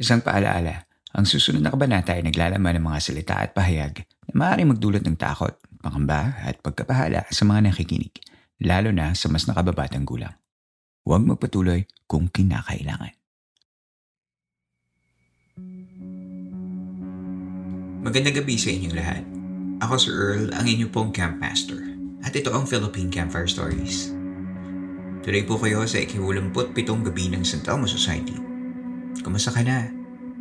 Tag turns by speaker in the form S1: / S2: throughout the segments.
S1: Isang paalaala, ang susunod na kabanata ay naglalaman ng mga salita at pahayag na maaaring magdulot ng takot, pangamba at pagkapahala sa mga nakikinig, lalo na sa mas nakababatang gulang. Huwag magpatuloy kung kinakailangan. Magandang gabi sa inyong lahat. Ako si Earl, ang inyong pong Camp Master. At ito ang Philippine Campfire Stories. Tuloy po kayo sa ikiwalamput pitong gabi ng St. Elmo Society. Kumusta ka na?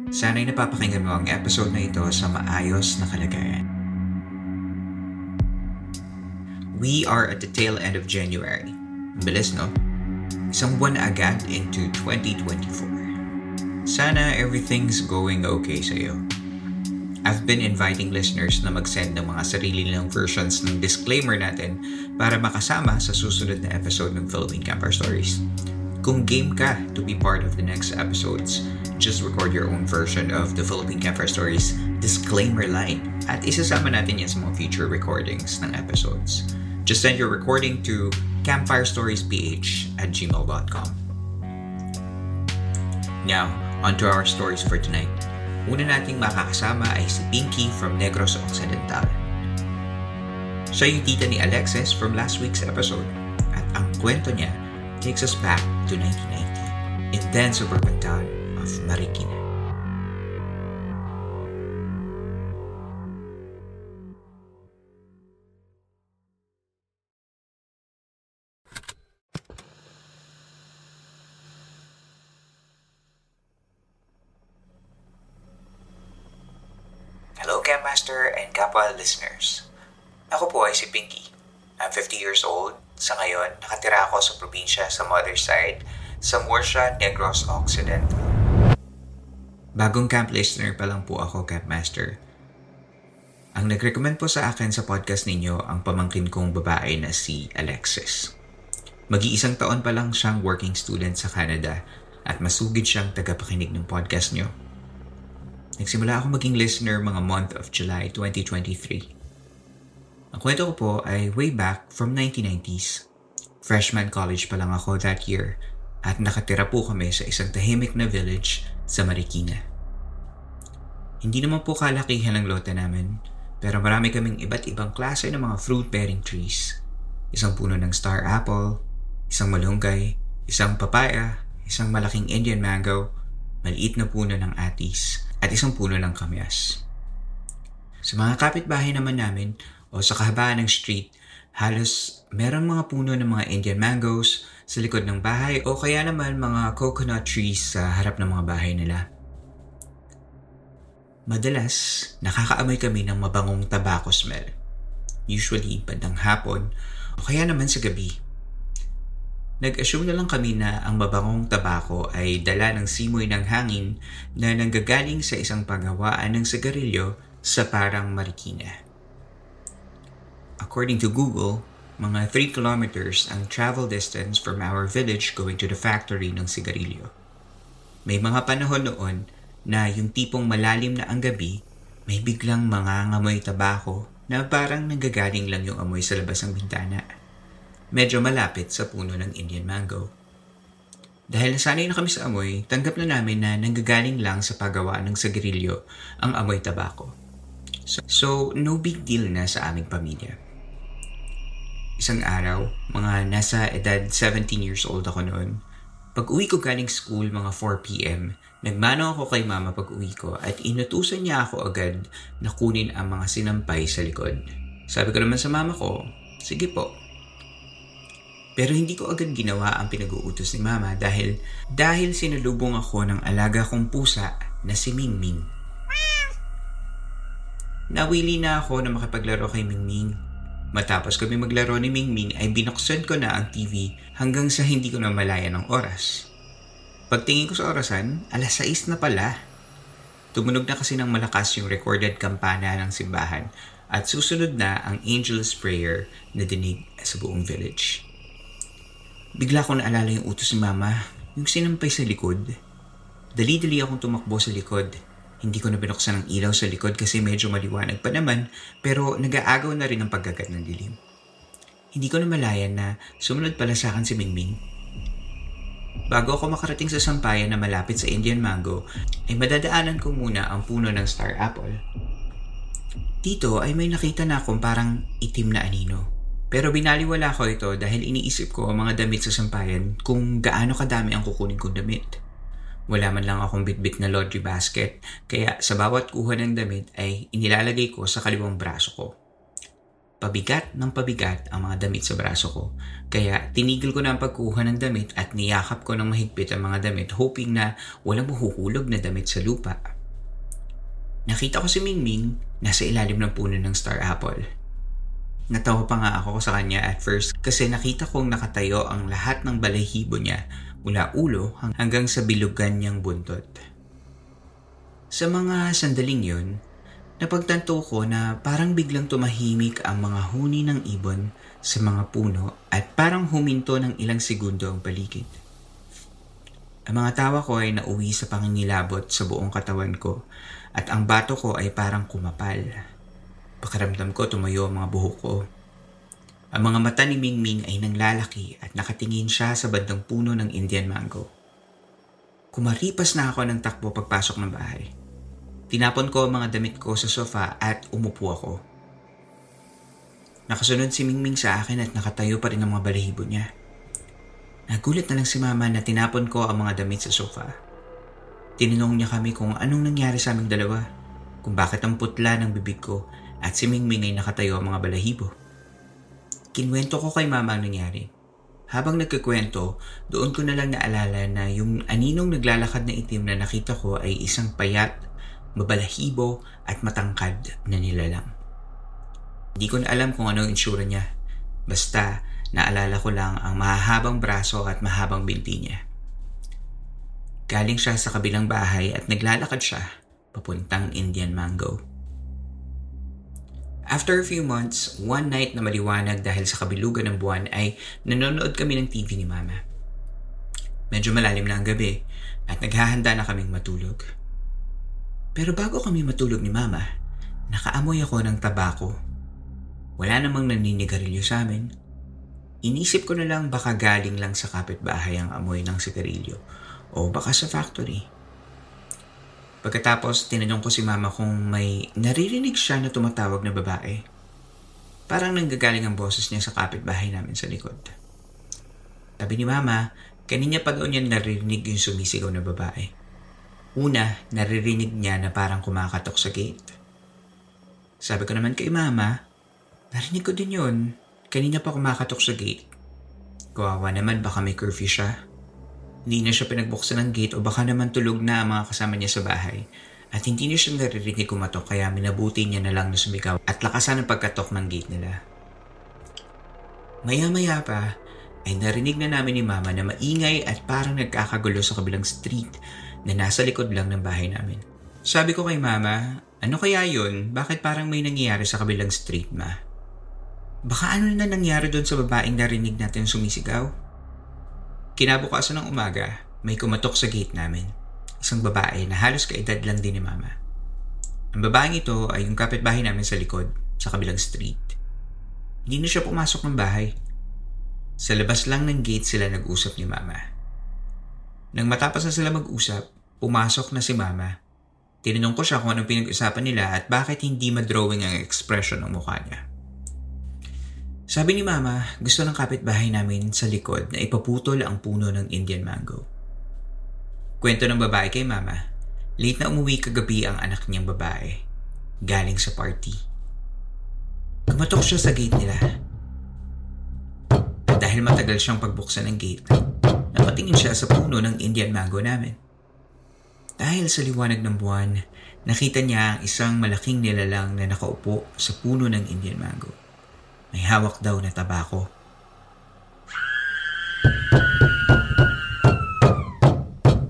S1: Sana'y napapakinggan mo ang episode na ito sa maayos na kalagayan. We are at the tail end of January. Bilis, no? Isang buwan agad into 2024. Sana everything's going okay sa iyo. I've been inviting listeners na mag-send ng mga sarili nilang versions ng disclaimer natin para makasama sa susunod na episode ng Philippine Camper Stories. Kung game ka to be part of the next episodes, just record your own version of the Philippine Campfire Stories disclaimer line at isasama natin yan sa mga future recordings ng episodes. Just send your recording to campfirestoriesph at gmail.com. Now, on to our stories for tonight. Una nating makakasama ay si Pinky from Negros Occidental. Siya yung tita ni Alexis from last week's episode at ang kwento niya takes us back to 1990 in then suburban town of Marikina. Hello, Camp Master and kapwa listeners. Ako po ay si Pinky. I'm 50 years old. Sa ngayon, nakatira ako sa probinsya sa mother's side sa Murcia, Negros Occidental. Bagong camp listener pa lang po ako, Camp Master. Ang nag-recommend po sa akin sa podcast ninyo ang pamangkin kong babae na si Alexis. Mag-iisang taon pa lang siyang working student sa Canada at masugid siyang tagapakinig ng podcast nyo. Nagsimula ako maging listener mga month of July 2023. Ang kwento ko po ay way back from 1990s. Freshman college pa lang ako that year at nakatira po kami sa isang tahimik na village sa Marikina. Hindi naman po kalakihan ng lote namin, pero marami kaming iba't ibang klase ng mga fruit-bearing trees. Isang puno ng star apple, isang malunggay, isang papaya, isang malaking Indian mango, maliit na puno ng atis, at isang puno ng kamyas. Sa mga kapitbahay naman namin o sa kahabaan ng street, halos meron mga puno ng mga Indian mangoes sa likod ng bahay o kaya naman mga coconut trees sa harap ng mga bahay nila. Madalas, nakakaamoy kami ng mabangong tobacco smell. Usually, bandang hapon o kaya naman sa gabi. Nag-assume na lang kami na ang mabangong tabako ay dala ng simoy ng hangin na nanggagaling sa isang paghawaan ng sigarilyo sa parang Marikina. According to Google, mga 3 kilometers ang travel distance from our village going to the factory ng sigarilyo. May mga panahon noon na yung tipong malalim na ang gabi, may biglang mga ngamoy tabako na parang nanggagaling lang yung amoy sa labas ng bintana medyo malapit sa puno ng Indian mango. Dahil nasanay na kami sa amoy, tanggap na namin na nanggagaling lang sa paggawa ng sagrilyo ang amoy tabako. So, so, no big deal na sa aming pamilya. Isang araw, mga nasa edad 17 years old ako noon, pag uwi ko galing school mga 4pm, nagmano ako kay mama pag uwi ko at inutusan niya ako agad na kunin ang mga sinampay sa likod. Sabi ko naman sa mama ko, sige po, pero hindi ko agad ginawa ang pinag-uutos ni Mama dahil dahil sinalubong ako ng alaga kong pusa na si Mingming. Nawili na ako na makipaglaro kay Mingming. Matapos kami maglaro ni Mingming ay binuksan ko na ang TV hanggang sa hindi ko na malaya ng oras. Pagtingin ko sa orasan, alas 6 na pala. Tumunog na kasi ng malakas yung recorded kampana ng simbahan at susunod na ang angel's prayer na dinig sa buong village. Bigla ko naalala yung utos ni mama, yung sinampay sa likod. Dali-dali akong tumakbo sa likod. Hindi ko na binuksan ang ilaw sa likod kasi medyo maliwanag pa naman pero nag-aagaw na rin ang pagkagat ng dilim. Hindi ko na malayan na sumunod pala sa akin si Mingming. Bago ako makarating sa sampayan na malapit sa Indian Mango, ay madadaanan ko muna ang puno ng Star Apple. Dito ay may nakita na akong parang itim na anino. Pero binaliwala ko ito dahil iniisip ko ang mga damit sa sampayan kung gaano kadami ang kukunin kong damit. Wala man lang akong bitbit na laundry basket, kaya sa bawat kuha ng damit ay inilalagay ko sa kaliwang braso ko pabigat ng pabigat ang mga damit sa braso ko. Kaya tinigil ko na ang pagkuha ng damit at niyakap ko ng mahigpit ang mga damit hoping na walang mahuhulog na damit sa lupa. Nakita ko si Mingming nasa ilalim ng puno ng star apple. Natawa pa nga ako sa kanya at first kasi nakita kong nakatayo ang lahat ng balahibo niya mula ulo hanggang sa bilugan niyang buntot. Sa mga sandaling yun, Napagtanto ko na parang biglang tumahimik ang mga huni ng ibon sa mga puno at parang huminto ng ilang segundo ang paligid. Ang mga tawa ko ay nauwi sa pangingilabot sa buong katawan ko at ang bato ko ay parang kumapal. Pakaramdam ko tumayo ang mga buhok ko. Ang mga mata ni Mingming ay nanglalaki at nakatingin siya sa bandang puno ng Indian mango. Kumaripas na ako ng takbo pagpasok ng bahay. Tinapon ko ang mga damit ko sa sofa at umupo ako. Nakasunod si Mingming sa akin at nakatayo pa rin ang mga balahibo niya. Nagulat na lang si mama na tinapon ko ang mga damit sa sofa. Tinanong niya kami kung anong nangyari sa aming dalawa, kung bakit ang putla ng bibig ko at si Mingming ay nakatayo ang mga balahibo. Kinwento ko kay mama ang nangyari. Habang nagkikwento, doon ko na lang naalala na yung aninong naglalakad na itim na nakita ko ay isang payat mabalahibo at matangkad na nilalang. Hindi ko na alam kung ano ang insura niya. Basta, naalala ko lang ang mahahabang braso at mahabang binti niya. Galing siya sa kabilang bahay at naglalakad siya papuntang Indian Mango. After a few months, one night na maliwanag dahil sa kabilugan ng buwan ay nanonood kami ng TV ni Mama. Medyo malalim na ang gabi at naghahanda na kaming matulog. Pero bago kami matulog ni Mama, nakaamoy ako ng tabako. Wala namang naninigarilyo sa amin. Inisip ko na lang baka galing lang sa kapitbahay ang amoy ng sigarilyo o baka sa factory. Pagkatapos, tinanong ko si mama kung may naririnig siya na tumatawag na babae. Parang nanggagaling ang boses niya sa kapitbahay namin sa likod. Sabi ni mama, kanina pa daw niya naririnig yung sumisigaw na babae. Una, naririnig niya na parang kumakatok sa gate. Sabi ko naman kay mama, narinig ko din yun. Kanina pa kumakatok sa gate. Kawawa naman baka may curfew siya. Hindi na siya pinagbuksan ng gate o baka naman tulog na ang mga kasama niya sa bahay. At hindi niya siya naririnig kumatok kaya minabuti niya na lang na sumigaw at lakasan ang pagkatok ng gate nila. Maya-maya pa ay narinig na namin ni mama na maingay at parang nagkakagulo sa kabilang street na nasa likod lang ng bahay namin. Sabi ko kay mama, ano kaya yun? Bakit parang may nangyayari sa kabilang street, ma? Baka ano na nangyari doon sa babaeng narinig natin sumisigaw? Kinabukasan ng umaga, may kumatok sa gate namin. Isang babae na halos kaedad lang din ni mama. Ang babaeng ito ay yung kapitbahay namin sa likod, sa kabilang street. Hindi na siya pumasok ng bahay. Sa labas lang ng gate sila nag-usap ni mama. Nang matapos na sila mag-usap, pumasok na si mama. Tinanong ko siya kung anong pinag-usapan nila at bakit hindi madrawing ang expression ng mukha niya. Sabi ni mama, gusto ng kapitbahay namin sa likod na ipaputol ang puno ng Indian mango. Kwento ng babae kay mama, late na umuwi kagabi ang anak niyang babae, galing sa party. Kumatok siya sa gate nila. Dahil matagal siyang pagbuksan ng gate, Napatingin siya sa puno ng Indian mango namin. Dahil sa liwanag ng buwan, nakita niya ang isang malaking nilalang na nakaupo sa puno ng Indian mango. May hawak daw na tabako.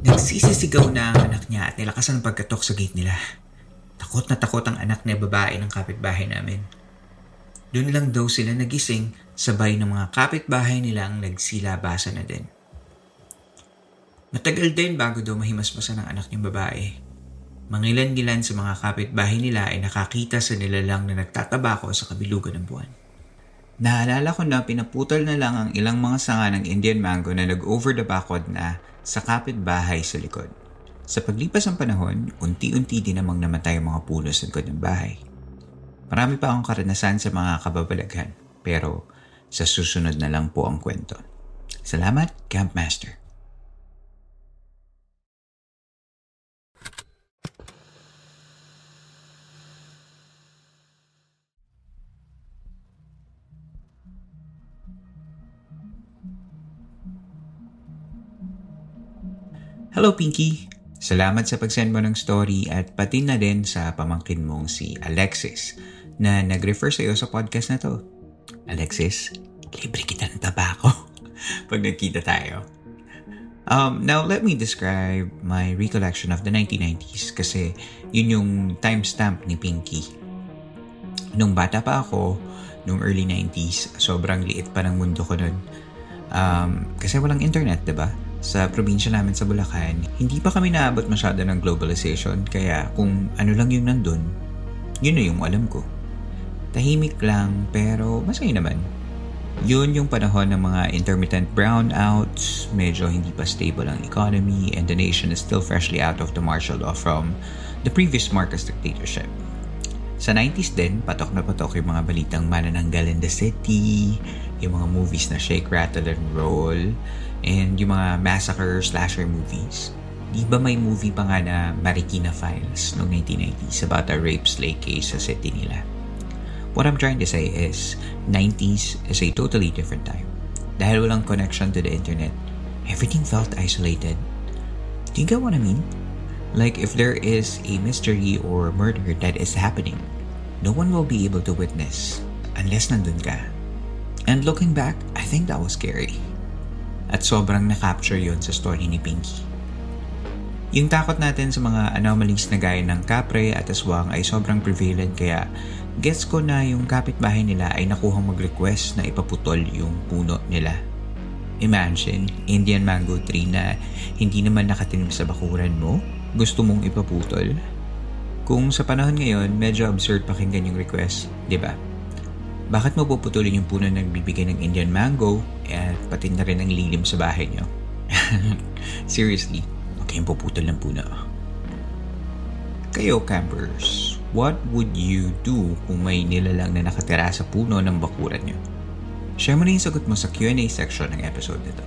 S1: Nagsisisigaw na ang anak niya at nilakas ang pagkatok sa gate nila. Takot na takot ang anak niya babae ng kapitbahay namin. Doon lang daw sila nagising sabay ng mga kapitbahay nilang nagsilabasa na din. Matagal din bago daw mahimasmasan ng anak niyang babae. Mangilan-gilan sa mga kapitbahay nila ay nakakita sa nilalang na nagtatabako sa kabilugan ng buwan. Naalala ko na pinaputol na lang ang ilang mga sanga ng Indian mango na nag-over the backward na sa kapitbahay sa likod. Sa paglipas ng panahon, unti-unti din namang namatay ang mga puno sa likod ng bahay. Marami pa akong karanasan sa mga kababalaghan, pero sa susunod na lang po ang kwento. Salamat, Campmaster. Hello Pinky! Salamat sa pag-send mo ng story at pati na din sa pamangkin mong si Alexis na nag-refer sa iyo sa podcast na to. Alexis, libre kita ng tabako pag nagkita tayo. Um, now, let me describe my recollection of the 1990s kasi yun yung timestamp ni Pinky. Nung bata pa ako, nung early 90s, sobrang liit pa ng mundo ko nun. Um, kasi walang internet, ba? Sa probinsya namin sa Bulacan, hindi pa kami naabot masyado ng globalization kaya kung ano lang yung nandun, yun na yung alam ko. Tahimik lang pero masaya naman. Yun yung panahon ng mga intermittent brownouts, medyo hindi pa stable ang economy, and the nation is still freshly out of the martial law from the previous Marcos dictatorship. Sa 90s din, patok na patok yung mga balitang manananggal in the city, yung mga movies na Shake, Rattle, and Roll, and yung mga massacre slasher movies. Di ba may movie pa nga na Marikina Files noong 1990s about a rape slay case sa city nila? What I'm trying to say is, 90s is a totally different time. Dahil walang connection to the internet, everything felt isolated. Do you get what I mean? Like if there is a mystery or murder that is happening, no one will be able to witness unless nandun ka. And looking back, I think that was scary. At sobrang na-capture yon sa story ni Pinky. Yung takot natin sa mga anomalies na gaya ng kapre at aswang ay sobrang prevalent kaya gets ko na yung kapitbahay nila ay nakuhang mag-request na ipaputol yung puno nila. Imagine, Indian mango tree na hindi naman nakatinim sa bakuran mo, gusto mong ipaputol. Kung sa panahon ngayon, medyo absurd pakinggan yung request, di ba? Bakit mo puputulin yung puno na nagbibigay ng Indian mango at pati na rin ang lilim sa bahay nyo? Seriously, huwag kayong puputol ng puno. Kayo, campers, what would you do kung may nilalang na nakatira sa puno ng bakuran nyo? Share mo na yung sagot mo sa Q&A section ng episode nito.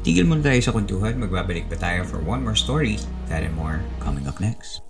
S1: Tigil muna tayo sa kuntuhan, magbabalik pa tayo for one more story. That and more coming up next.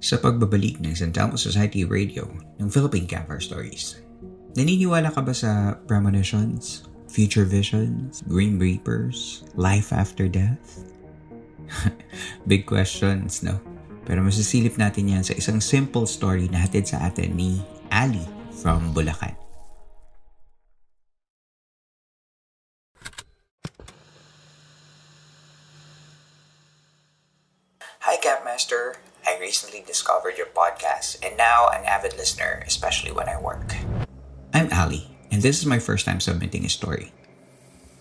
S1: Sa pagbabalik ng San Telmo Society Radio ng Philippine Campfire Stories, naniniwala ka ba sa premonitions, future visions, green reapers, life after death? Big questions, no? Pero masisilip natin yan sa isang simple story na hatid sa atin ni Ali from Bulacan. Chatmaster. I recently discovered your podcast and now an avid listener, especially when I work. I'm Ali, and this is my first time submitting a story.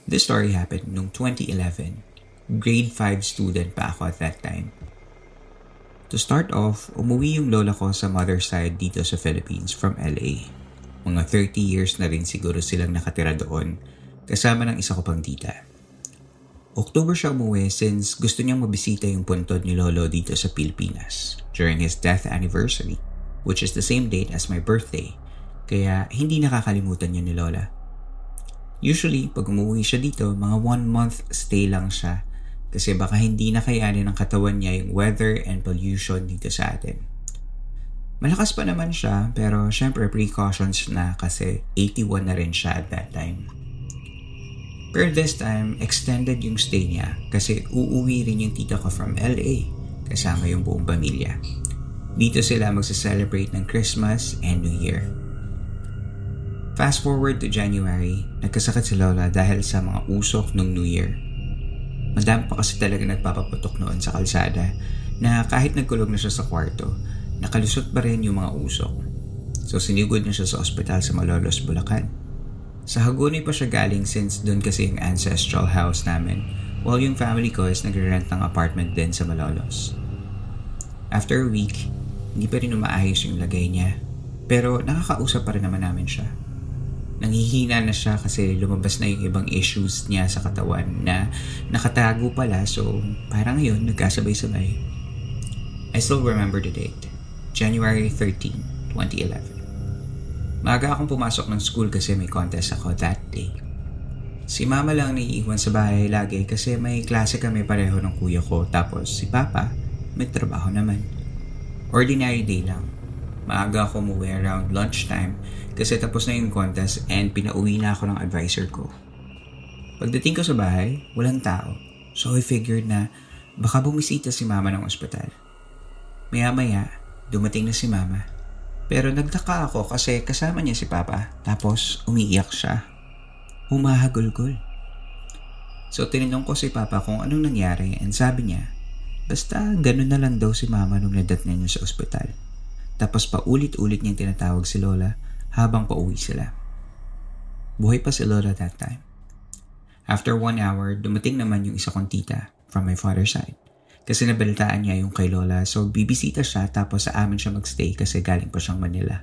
S1: This story happened noong 2011. Grade 5 student pa ako at that time. To start off, umuwi yung lola ko sa mother side dito sa Philippines from LA. Mga 30 years na rin siguro silang nakatira doon kasama ng isa ko pang tita. October siya umuwi since gusto niyang mabisita yung puntod ni Lolo dito sa Pilipinas during his death anniversary, which is the same date as my birthday, kaya hindi nakakalimutan niya ni Lola. Usually, pag umuwi siya dito, mga one month stay lang siya kasi baka hindi na kayanin ng katawan niya yung weather and pollution dito sa atin. Malakas pa naman siya pero syempre precautions na kasi 81 na rin siya at that time. Pero this time, extended yung stay niya kasi uuwi rin yung tita ko from LA kasama yung buong pamilya. Dito sila magsa-celebrate ng Christmas and New Year. Fast forward to January, nagkasakit si Lola dahil sa mga usok ng New Year Madami pa kasi talaga nagpapaputok noon sa kalsada na kahit nagkulog na siya sa kwarto, nakalusot pa rin yung mga usok. So sinigod na siya sa ospital sa Malolos, Bulacan. Sa Hagonoy pa siya galing since doon kasi yung ancestral house namin while yung family ko is nagre-rent ng apartment din sa Malolos. After a week, hindi pa rin umaayos yung lagay niya pero nakakausap pa rin naman namin siya nanghihina na siya kasi lumabas na yung ibang issues niya sa katawan na nakatago pala so parang ngayon nagkasabay-sabay. I still remember the date. January 13, 2011. Maaga akong pumasok ng school kasi may contest ako that day. Si mama lang naiiwan sa bahay lagi kasi may klase kami pareho ng kuya ko tapos si papa may trabaho naman. Ordinary day lang maaga ako umuwi around lunchtime kasi tapos na yung contest and pinauwi na ako ng advisor ko. Pagdating ko sa bahay, walang tao. So I figured na baka bumisita si mama ng ospital. Maya-maya, dumating na si mama. Pero nagtaka ako kasi kasama niya si papa tapos umiiyak siya. Humahagulgol. So tinanong ko si papa kung anong nangyari and sabi niya, basta ganun na lang daw si mama nung nadat niya sa ospital. Tapos paulit-ulit niyang tinatawag si Lola habang pauwi sila. Buhay pa si Lola that time. After one hour, dumating naman yung isa kong tita from my father's side. Kasi nabalitaan niya yung kay Lola so bibisita siya tapos sa amin siya magstay kasi galing pa siyang Manila.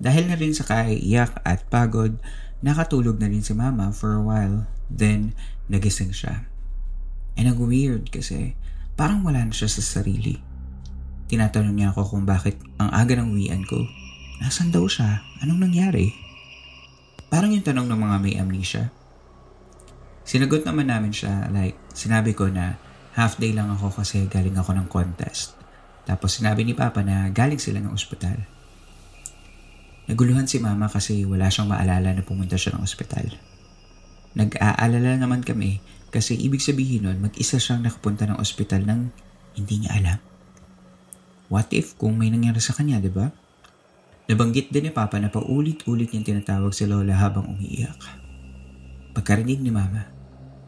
S1: Dahil na rin sa kaiiyak at pagod, nakatulog na rin si mama for a while. Then, nagising siya. And ang weird kasi Parang wala na siya sa sarili. Tinatanong niya ako kung bakit ang aga ng uwian ko. Nasaan daw siya? Anong nangyari? Parang yung tanong ng mga may amnesia. Sinagot naman namin siya like sinabi ko na half day lang ako kasi galing ako ng contest. Tapos sinabi ni Papa na galing sila ng ospital. Naguluhan si Mama kasi wala siyang maalala na pumunta siya ng ospital. Nag-aalala naman kami kasi ibig sabihin nun, mag-isa siyang nakapunta ng ospital nang hindi niya alam. What if kung may nangyari sa kanya, di ba? Nabanggit din ni Papa na paulit-ulit niyang tinatawag si Lola habang umiiyak. Pagkarinig ni Mama,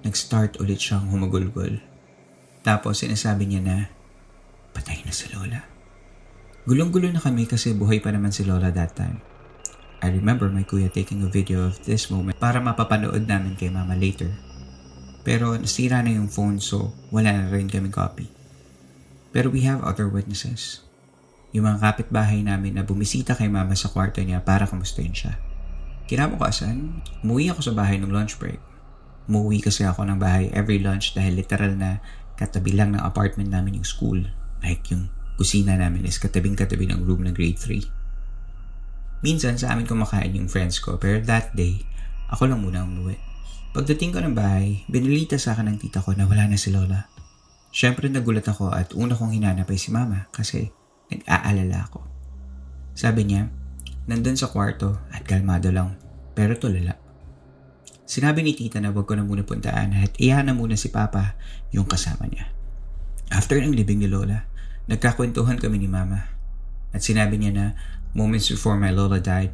S1: nag-start ulit siyang humagulgol. Tapos sinasabi niya na, patay na si Lola. Gulong-gulo na kami kasi buhay pa naman si Lola that time. I remember my kuya taking a video of this moment para mapapanood namin kay Mama later. Pero nasira na yung phone so wala na rin kami copy. Pero we have other witnesses. Yung mga kapitbahay namin na bumisita kay mama sa kwarto niya para kamustahin siya. Kinabukasan, umuwi ako sa bahay ng lunch break. Umuwi kasi ako ng bahay every lunch dahil literal na katabi lang ng apartment namin yung school. Like yung kusina namin is katabing-katabi ng room ng grade 3. Minsan sa amin kumakain yung friends ko pero that day, ako lang muna umuwi. Pagdating ko ng bahay, binilita sa akin ng tita ko na wala na si Lola. Siyempre nagulat ako at una kong hinanap ay si Mama kasi nag-aalala ako. Sabi niya, nandun sa kwarto at kalmado lang pero tulala. Sinabi ni tita na wag ko na muna puntaan at iyan na muna si Papa yung kasama niya. After ng libing ni Lola, nagkakwentuhan kami ni Mama. At sinabi niya na moments before my Lola died,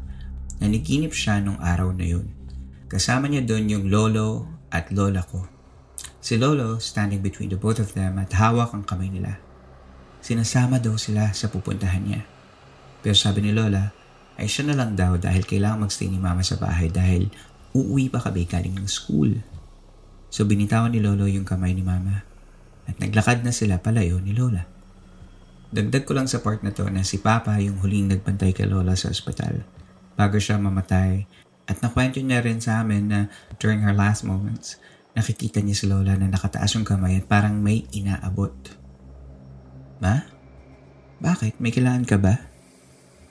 S1: naniginip siya nung araw na yun Kasama niya doon yung lolo at lola ko. Si Lolo standing between the both of them at hawak ang kamay nila. Sinasama daw sila sa pupuntahan niya. Pero sabi ni Lola, ay siya na lang daw dahil kailangan magstay ni Mama sa bahay dahil uuwi pa kami galing ng school. So binitawan ni Lolo yung kamay ni Mama at naglakad na sila palayo ni Lola. Dagdag ko lang sa part na to na si Papa yung huling nagpantay kay Lola sa ospital bago siya mamatay at nakwento niya rin sa amin na during her last moments, nakikita niya si Lola na nakataas yung kamay at parang may inaabot. Ma? Bakit? May kailangan ka ba?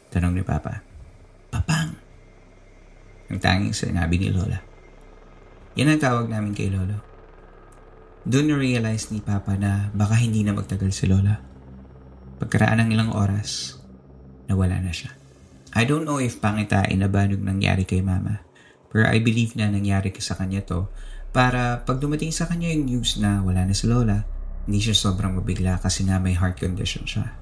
S1: Tanong ni Papa. Papang! Ang tanging sinabi ni Lola. Yan ang tawag namin kay Lolo. Doon na-realize ni Papa na baka hindi na magtagal si Lola. Pagkaraan ng ilang oras, nawala na siya. I don't know if pangitain na ba nung nangyari kay Mama, pero I believe na nangyari sa kanya to para pag dumating sa kanya yung news na wala na si Lola, hindi siya sobrang mabigla kasi nga may heart condition siya.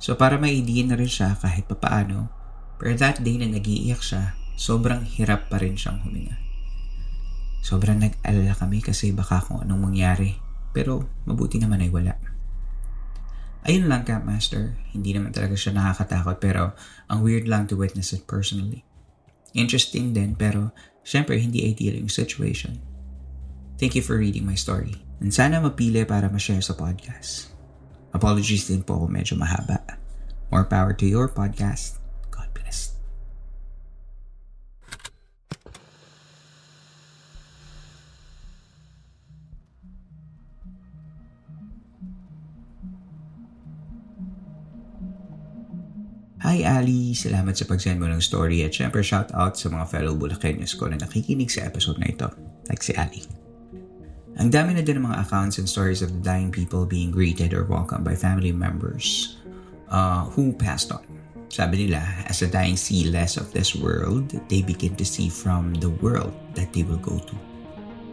S1: So para maidiin na rin siya kahit papaano, pero that day na nagiiyak siya, sobrang hirap pa rin siyang huminga. Sobrang nag-alala kami kasi baka kung anong mangyari, pero mabuti naman ay wala. Ayun lang, Campmaster. Hindi naman talaga siya nakakatakot pero ang weird lang to witness it personally. Interesting din pero syempre hindi ideal yung situation. Thank you for reading my story. And sana mapili para ma-share sa podcast. Apologies din po kung medyo mahaba. More power to your podcast. Ali! Salamat sa pag-send mo ng story at syempre shout out sa mga fellow Bulakenyos ko na nakikinig sa episode na ito, like si Ali. Ang dami na din ng mga accounts and stories of the dying people being greeted or welcomed by family members uh, who passed on. Sabi nila, as the dying see less of this world, they begin to see from the world that they will go to.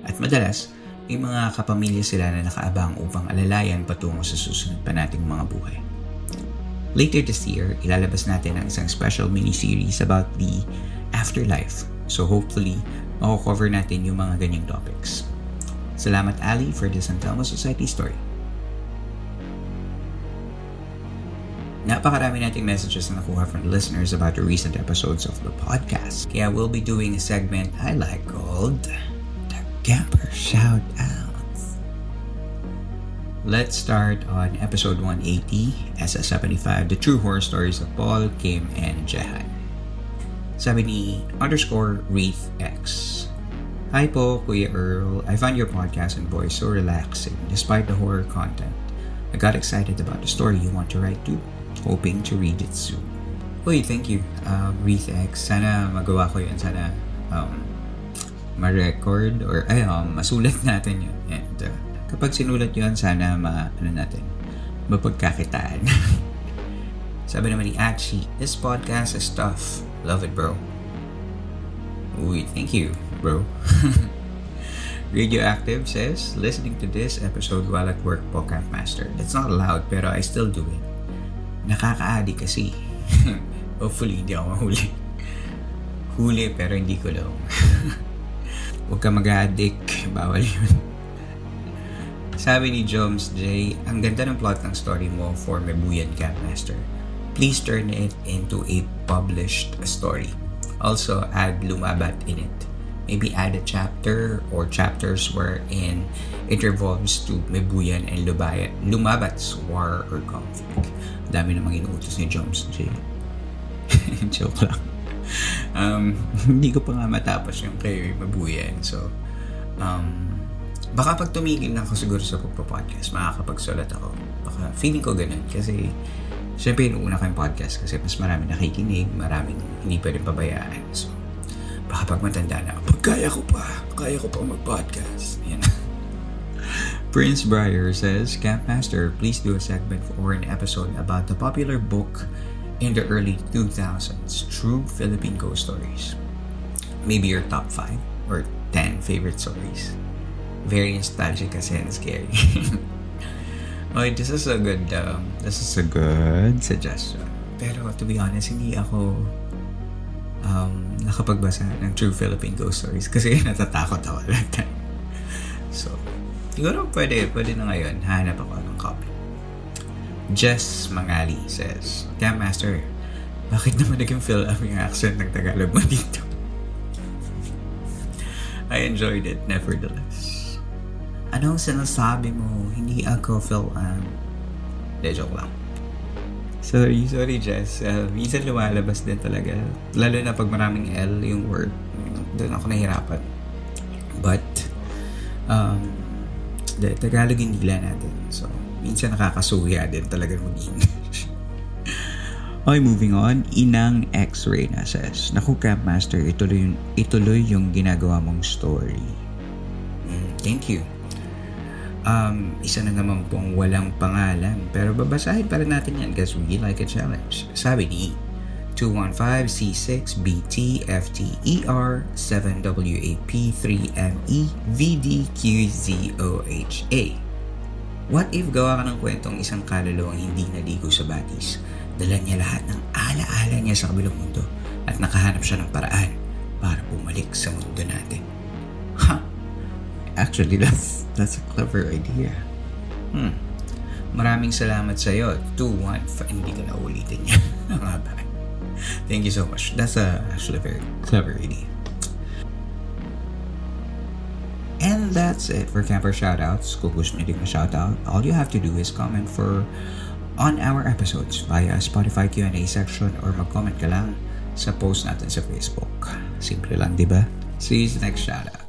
S1: At madalas, may mga kapamilya sila na nakaabang upang alalayan patungo sa susunod pa nating mga buhay. Later this year, ilalabas natin ang isang special mini-series about the afterlife. So hopefully, mako-cover natin yung mga ganyang topics. Salamat Ali for the San Telmo Society story. Napakarami nating messages na nakuha from listeners about the recent episodes of the podcast. Kaya we'll be doing a segment I like called The Camper Shout Outs. Let's start on episode 180, SS75, The True Horror Stories of Paul, Kim, and Jehan. Sabi ni underscore Wreath X. Hi po, Kuya Earl. I find your podcast and voice so relaxing despite the horror content. I got excited about the story you want to write too. Hoping to read it soon. Uy, thank you, uh, Wreath X. Sana magawa ko yun. Sana um, ma-record or ay, um, masulat natin yun. And uh, kapag sinulat yun, sana ma, ano natin, mapagkakitaan. Sabi naman ni Achi, this podcast is tough. Love it, bro. Uy, thank you, bro. Radioactive says, listening to this episode while at work po, Campmaster. That's not allowed, pero I still do it. Nakaka-addict kasi. Hopefully, hindi ako mahuli. Huli, pero hindi ko lang. Huwag ka mag-addict. Bawal yun. Sabi ni Jones J, ang ganda ng plot ng story mo for Mebuyan Campmaster. Please turn it into a published story. Also, add Lumabat in it. Maybe add a chapter or chapters wherein it revolves to Mebuyan and Lubaya, Lumabat's war or conflict. Dami namang inuutos ni Jones J. Joke lang. Um, hindi ko pa nga matapos yung kay Mebuyan. So, um, baka pag tumigil na ako siguro sa pagpa-podcast, makakapagsulat ako. Baka feeling ko ganun. Kasi, syempre, inuuna ko yung podcast kasi mas marami nakikinig, maraming hindi pwedeng pabayaan. So, baka pag matanda na, pag kaya ko pa, kaya ko pa mag-podcast. Yan. Prince Briar says, Campmaster, please do a segment or an episode about the popular book in the early 2000s, True Philippine Ghost Stories. Maybe your top 5 or 10 favorite stories. Very nostalgic kasi and scary. okay, this is a good, um, this is a good suggestion. Pero to be honest, hindi ako um, nakapagbasa ng True Philippine Ghost Stories kasi natatakot ako time. So, Siguro pwede, pwede na ngayon. Hanap ako ng copy. Jess Mangali says, Camp Master, bakit naman naging fill up yung accent ng Tagalog mo dito? I enjoyed it, nevertheless. Anong sinasabi mo? Hindi ako fill up. De, joke lang. Sorry, sorry Jess. Uh, minsan lumalabas din talaga. Lalo na pag maraming L yung word. Doon ako nahirapan. But, um, de, Tagalog yung nila natin. So, minsan nakakasuya din talaga mag-English. Okay, moving on. Inang X-Ray na says, Naku, Camp Master, ituloy yung, ituloy yung ginagawa mong story. Mm, thank you. Um, isa na naman pong walang pangalan, pero babasahin pa rin natin yan because we like a challenge. Sabi ni 215C6BTFTER 7WAP3ME VDQZOHA What if gawa ka ng kwentong isang kaluluwang hindi naligo sa batis? Dala niya lahat ng ala-ala niya sa kabilang mundo at nakahanap siya ng paraan para bumalik sa mundo natin. Ha! Huh. Actually, that's, that's a clever idea. Hmm. Maraming salamat sa iyo. 2-1. Hindi ko na ulitin yan. Thank you so much. That's a, actually a very clever idea. And that's it for camper shoutouts. Kung gusto din shoutout, all you have to do is comment for on our episodes via Spotify Q&A section or mag-comment ka lang sa post natin sa Facebook. Simple lang, di ba? See you next shoutout.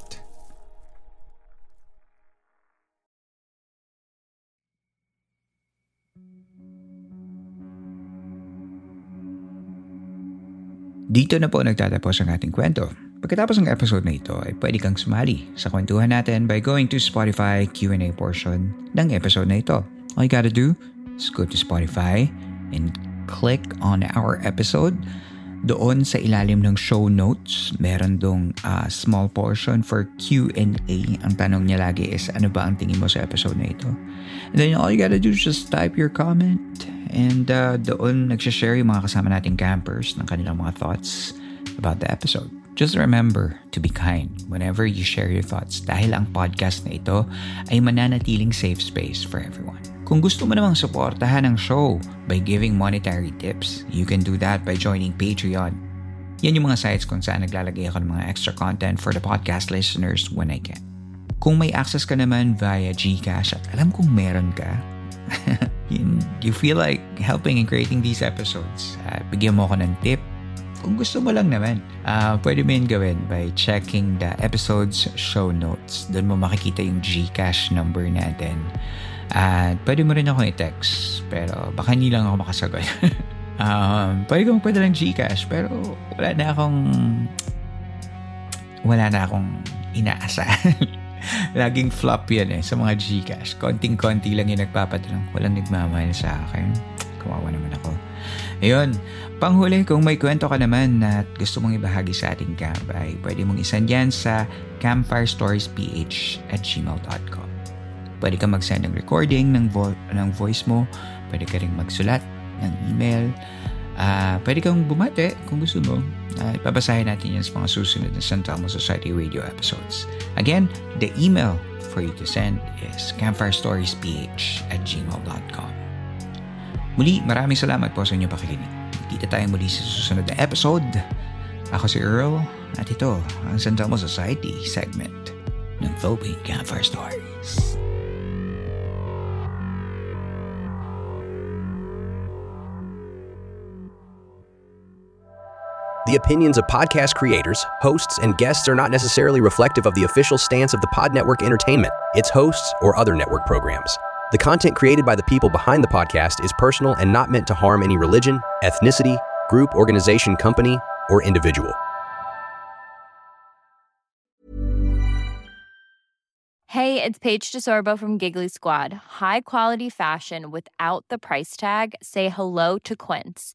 S1: Dito na po nagtatapos ang ating kwento. Pagkatapos ng episode na ito ay pwede kang sumali sa kwentuhan natin by going to Spotify Q&A portion ng episode na ito. All you gotta do is go to Spotify and click on our episode. Doon sa ilalim ng show notes, meron dong uh, small portion for Q&A. Ang tanong niya lagi is, ano ba ang tingin mo sa episode na ito? And then all you gotta do is just type your comment and uh, doon nagsashare yung mga kasama nating campers ng kanilang mga thoughts about the episode. Just remember to be kind whenever you share your thoughts dahil ang podcast na ito ay mananatiling safe space for everyone. Kung gusto mo namang suportahan ang show by giving monetary tips, you can do that by joining Patreon. Yan yung mga sites kung saan naglalagay ako ng mga extra content for the podcast listeners when I can. Kung may access ka naman via GCash at alam kong meron ka, you feel like helping in creating these episodes, uh, bigyan mo ako ng tip kung gusto mo lang naman, uh, pwede mo yun gawin by checking the episode's show notes. Doon mo makikita yung GCash number natin. At pwede mo rin ako i-text, pero baka hindi lang ako makasagot. um, pwede kong pwede lang Gcash, pero wala na akong wala na akong inaasahan. Laging flop yan eh sa mga Gcash. Konting-konti lang yung nagpapadala. Walang nagmamahal sa akin. Kawawa naman ako. Ayun, panghuli kung may kwento ka naman at gusto mong ibahagi sa ating camp ay pwede mong isend yan sa campfirestoriesph at gmail.com. Pwede ka mag-send ng recording ng, vo- ng voice mo. Pwede ka rin magsulat ng email. Uh, pwede kang bumate kung gusto mo. Uh, ipabasahin natin yan sa mga susunod na San Telmo Society radio episodes. Again, the email for you to send is campfirestoriesph at gmail.com. Muli, maraming salamat po sa inyong pakikinig. Kita tayo muli sa susunod na episode. Ako si Earl at ito ang San Telmo Society segment ng Philippine Campfire Stories.
S2: The opinions of podcast creators, hosts, and guests are not necessarily reflective of the official stance of the Pod Network Entertainment, its hosts, or other network programs. The content created by the people behind the podcast is personal and not meant to harm any religion, ethnicity, group, organization, company, or individual.
S3: Hey, it's Paige DeSorbo from Giggly Squad. High quality fashion without the price tag? Say hello to Quince.